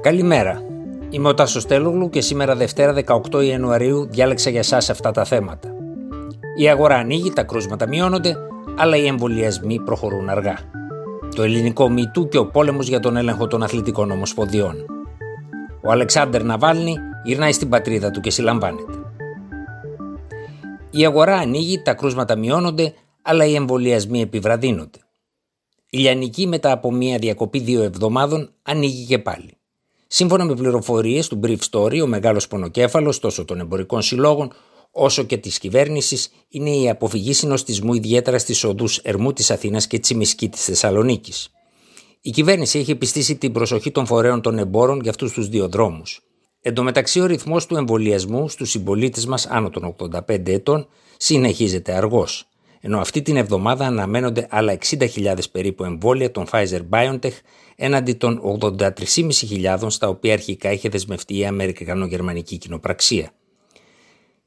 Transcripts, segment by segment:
Καλημέρα. Είμαι ο Τάσος Τέλογλου και σήμερα Δευτέρα 18 Ιανουαρίου διάλεξα για σας αυτά τα θέματα. Η αγορά ανοίγει, τα κρούσματα μειώνονται, αλλά οι εμβολιασμοί προχωρούν αργά. Το ελληνικό μητού και ο πόλεμος για τον έλεγχο των αθλητικών ομοσποδιών. Ο Αλεξάνδρ Ναβάλνη γυρνάει στην πατρίδα του και συλλαμβάνεται. Η αγορά ανοίγει, τα κρούσματα μειώνονται, αλλά οι εμβολιασμοί επιβραδύνονται. Η Λιανική μετά από μια διακοπή δύο εβδομάδων ανοίγει και πάλι. Σύμφωνα με πληροφορίες του Brief Story, ο μεγάλος πονοκέφαλος τόσο των εμπορικών συλλόγων όσο και της κυβέρνησης είναι η αποφυγή συνοστισμού ιδιαίτερα στις οδούς Ερμού της Αθήνας και Τσιμισκή της Θεσσαλονίκης. Η κυβέρνηση έχει επιστήσει την προσοχή των φορέων των εμπόρων για αυτούς τους δύο δρόμους. Εν τω μεταξύ, ο ρυθμός του εμβολιασμού στους συμπολίτες μας άνω των 85 ετών συνεχίζεται αργό ενώ αυτή την εβδομάδα αναμένονται άλλα 60.000 περίπου εμβόλια των Pfizer BioNTech έναντι των 83.500 στα οποία αρχικά είχε δεσμευτεί η Αμερικανο-Γερμανική κοινοπραξία.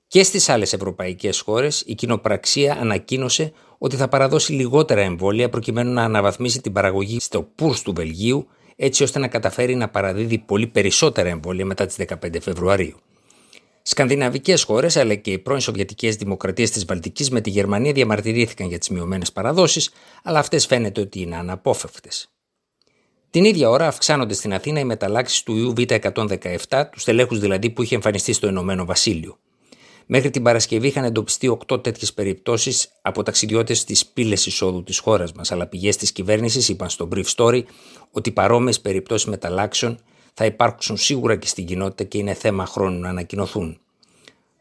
Και στις άλλες ευρωπαϊκές χώρες η κοινοπραξία ανακοίνωσε ότι θα παραδώσει λιγότερα εμβόλια προκειμένου να αναβαθμίσει την παραγωγή στο Πούρς του Βελγίου έτσι ώστε να καταφέρει να παραδίδει πολύ περισσότερα εμβόλια μετά τις 15 Φεβρουαρίου. Σκανδιναβικές χώρες αλλά και οι πρώην Σοβιετικές Δημοκρατίες της Βαλτικής με τη Γερμανία διαμαρτυρήθηκαν για τις μειωμένες παραδόσεις, αλλά αυτές φαίνεται ότι είναι αναπόφευκτες. Την ίδια ώρα αυξάνονται στην Αθήνα οι μεταλλάξεις του ιού Β117, τους τελέχους δηλαδή που είχε εμφανιστεί στο Ηνωμένο Βασίλειο. Μέχρι την Παρασκευή είχαν εντοπιστεί 8 τέτοιες περιπτώσεις από ταξιδιώτες τη πύλες εισόδου της χώρας μας, αλλά πηγές της κυβέρνησης είπαν στο Brief Story ότι παρόμοιες περιπτώσεις μεταλλάξεων θα υπάρξουν σίγουρα και στην κοινότητα και είναι θέμα χρόνου να ανακοινωθούν.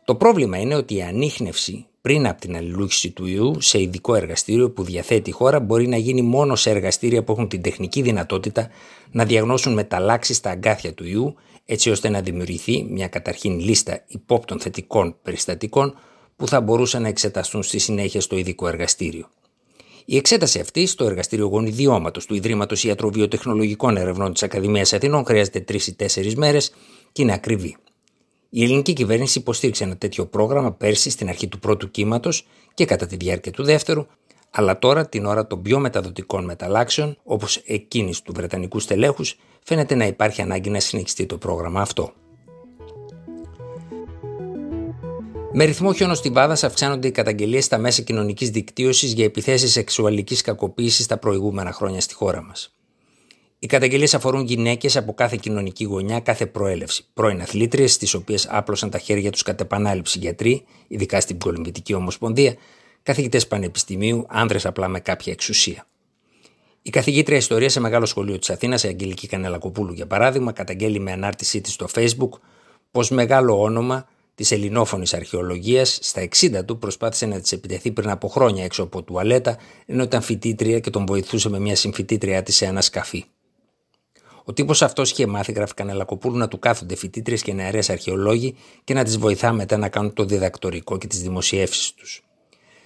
Το πρόβλημα είναι ότι η ανείχνευση πριν από την αλληλούχηση του ιού σε ειδικό εργαστήριο που διαθέτει η χώρα μπορεί να γίνει μόνο σε εργαστήρια που έχουν την τεχνική δυνατότητα να διαγνώσουν μεταλλάξει στα αγκάθια του ιού, έτσι ώστε να δημιουργηθεί μια καταρχήν λίστα υπόπτων θετικών περιστατικών που θα μπορούσαν να εξεταστούν στη συνέχεια στο ειδικό εργαστήριο. Η εξέταση αυτή στο εργαστήριο γονιδιώματος του Ιδρύματος Ιατροβιοτεχνολογικών Ερευνών της Ακαδημίας Αθηνών χρειάζεται τρεις ή τέσσερις μέρες και είναι ακριβή. Η ελληνική κυβέρνηση υποστήριξε ένα τέτοιο πρόγραμμα πέρσι στην αρχή του πρώτου κύματος και κατά τη διάρκεια του δεύτερου, αλλά τώρα την ώρα των πιο μεταδοτικών μεταλλάξεων, όπως εκείνης του Βρετανικού στελέχους, φαίνεται να υπάρχει ανάγκη να συνεχιστεί το πρόγραμμα αυτό. Με ρυθμό χιονοστιβάδα αυξάνονται οι καταγγελίες στα μέσα κοινωνικής δικτύωσης για επιθέσεις σεξουαλικής κακοποίησης τα προηγούμενα χρόνια στη χώρα μας. Οι καταγγελίες αφορούν γυναίκες από κάθε κοινωνική γωνιά, κάθε προέλευση. Πρώην αθλήτριες, τις οποίες άπλωσαν τα χέρια τους κατ' επανάληψη γιατροί, ειδικά στην Κολυμπητική Ομοσπονδία, καθηγητές πανεπιστημίου, άνδρες απλά με κάποια εξουσία. Η καθηγήτρια Ιστορίας σε μεγάλο σχολείο της Αθήνας, η Αγγελική Κανελακοπούλου για παράδειγμα, καταγγέλει με ανάρτησή της στο Facebook πως μεγάλο όνομα της ελληνόφωνης αρχαιολογίας, στα 60 του προσπάθησε να της επιτεθεί πριν από χρόνια έξω από τουαλέτα, ενώ ήταν φοιτήτρια και τον βοηθούσε με μια συμφοιτήτριά της σε ένα σκαφί. Ο τύπος αυτός είχε μάθει, γράφει Κανελακοπούλου, να του κάθονται φοιτήτριες και νεαρές αρχαιολόγοι και να τις βοηθά μετά να κάνουν το διδακτορικό και τις δημοσιεύσεις τους.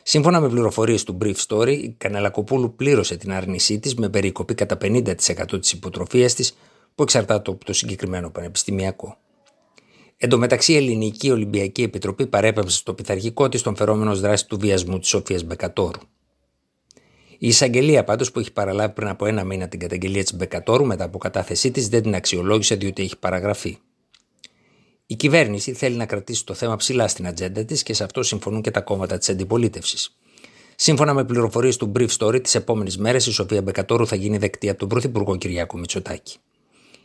Σύμφωνα με πληροφορίες του Brief Story, η Κανελακοπούλου πλήρωσε την άρνησή της με περικοπή κατά 50% της υποτροφίας της που εξαρτάται από το συγκεκριμένο πανεπιστημιακό. Εν τω μεταξύ, η Ελληνική Ολυμπιακή Επιτροπή παρέπεμψε στο πειθαρχικό της τον φερόμενο δράση του βιασμού της Σοφίας Μπεκατόρου. Η εισαγγελία πάντως που έχει παραλάβει πριν από ένα μήνα την καταγγελία της Μπεκατόρου μετά από κατάθεσή της δεν την αξιολόγησε διότι έχει παραγραφεί. Η κυβέρνηση θέλει να κρατήσει το θέμα ψηλά στην ατζέντα της και σε αυτό συμφωνούν και τα κόμματα της αντιπολίτευσης. Σύμφωνα με πληροφορίες του Brief Story, τις επόμενες μέρες η Σοφία Μπεκατόρου θα γίνει δεκτή από τον Πρωθυπουργό Κυριάκο Μητσοτάκη.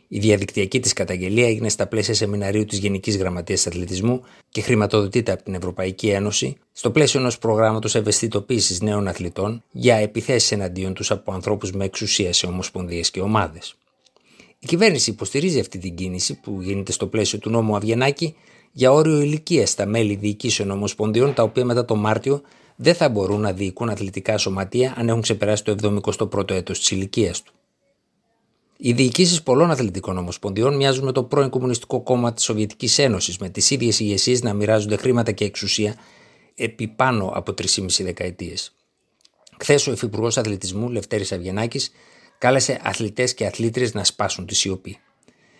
Η διαδικτυακή της καταγγελία έγινε στα πλαίσια σεμιναρίου της Γενικής Γραμματείας Αθλητισμού και χρηματοδοτείται από την Ευρωπαϊκή Ένωση στο πλαίσιο ενός προγράμματος ευαισθητοποίησης νέων αθλητών για επιθέσεις εναντίον τους από ανθρώπους με εξουσία σε ομοσπονδίες και ομάδες. Η κυβέρνηση υποστηρίζει αυτή την κίνηση που γίνεται στο πλαίσιο του νόμου Αβγενάκη για όριο ηλικία στα μέλη διοικήσεων ομοσπονδιών τα οποία μετά το Μάρτιο δεν θα μπορούν να διοικούν αθλητικά σωματεία αν έχουν ξεπεράσει το 71ο έτος της ηλικίας του. Οι διοικήσεις πολλών αθλητικών ομοσπονδιών μοιάζουν με το πρώην Κομμουνιστικό Κόμμα της Σοβιετικής Ένωσης, με τις ίδιες ηγεσίες να μοιράζονται χρήματα και εξουσία επί πάνω από 3,5 δεκαετίες. Χθες ο Υφυπουργός Αθλητισμού Λευτέρης Αυγενάκης κάλεσε αθλητές και αθλήτριες να σπάσουν τη σιωπή.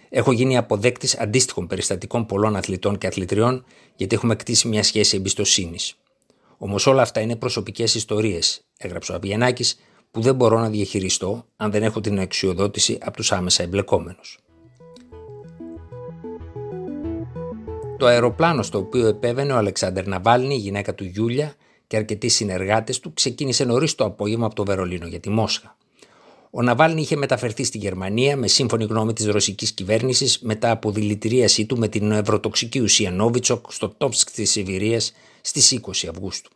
Έχω γίνει αποδέκτης αντίστοιχων περιστατικών πολλών αθλητών και αθλητριών, γιατί έχουμε κτίσει μια σχέση εμπιστοσύνης. Όμως όλα αυτά είναι προσωπικές ιστορίες, έγραψε ο Αυγενάκης που δεν μπορώ να διαχειριστώ αν δεν έχω την αξιοδότηση από τους άμεσα εμπλεκόμενους. Το αεροπλάνο στο οποίο επέβαινε ο Αλεξάνδρ Ναβάλνη, η γυναίκα του Γιούλια και αρκετοί συνεργάτες του ξεκίνησε νωρίς το απόγευμα από το Βερολίνο για τη Μόσχα. Ο Ναβάλνη είχε μεταφερθεί στη Γερμανία με σύμφωνη γνώμη της ρωσικής κυβέρνησης μετά από δηλητηρίασή του με την ευρωτοξική ουσία Νόβιτσοκ στο Τόμσκ της Σιβηρίας στις 20 Αυγούστου.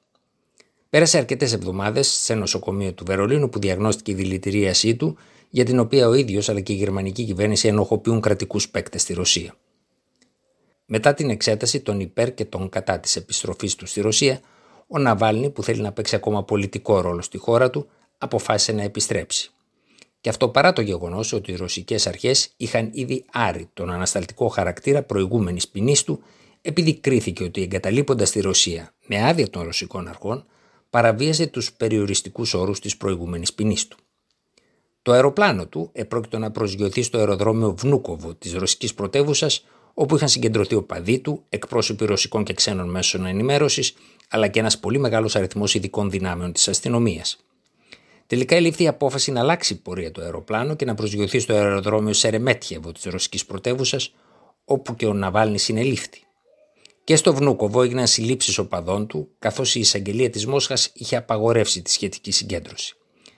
Πέρασε αρκετές εβδομάδες σε νοσοκομείο του Βερολίνου που διαγνώστηκε η δηλητηρίασή του, για την οποία ο ίδιος αλλά και η γερμανική κυβέρνηση ενοχοποιούν κρατικούς παίκτες στη Ρωσία. Μετά την εξέταση των υπέρ και των κατά της επιστροφής του στη Ρωσία, ο Ναβάλνη, που θέλει να παίξει ακόμα πολιτικό ρόλο στη χώρα του, αποφάσισε να επιστρέψει. Και αυτό παρά το γεγονός ότι οι ρωσικές αρχές είχαν ήδη άρει τον ανασταλτικό χαρακτήρα προηγούμενης ποινής του, επειδή κρίθηκε ότι εγκαταλείποντας τη Ρωσία με άδεια των ρωσικών αρχών, παραβίαζε τους περιοριστικούς όρους της προηγούμενης ποινής του. Το αεροπλάνο του επρόκειτο να προσγειωθεί στο αεροδρόμιο Βνούκοβο της ρωσικής πρωτεύουσας, όπου είχαν συγκεντρωθεί οπαδοί του, εκπρόσωποι ρωσικών και ξένων μέσων ενημέρωσης, αλλά και ένας πολύ μεγάλος αριθμός ειδικών δυνάμεων της αστυνομίας. Τελικά ελήφθη η απόφαση να αλλάξει η πορεία του αεροπλάνου και να προσγειωθεί στο αεροδρόμιο Σερεμέτιεβο της ρωσικής πρωτεύουσας, όπου και ο Ναβάλνι συνελήφθη. Και στο Βνούκοβο έγιναν συλλήψεις οπαδών του, καθώς η εισαγγελία της Μόσχας είχε απαγορεύσει τη σχετική συγκέντρωση.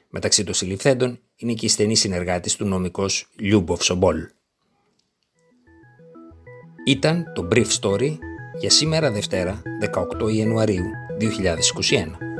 Μεταξύ των συλληφθέντων είναι και η στενή συνεργάτης του νομικός Λιούμποφ Σομπόλ. Ήταν το Brief Story για σήμερα Δευτέρα 18 Ιανουαρίου 2021.